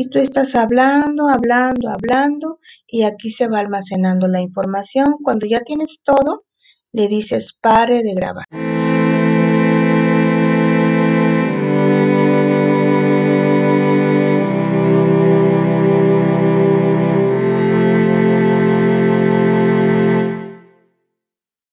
y tú estás hablando, hablando, hablando y aquí se va almacenando la información. Cuando ya tienes todo, le dices pare de grabar.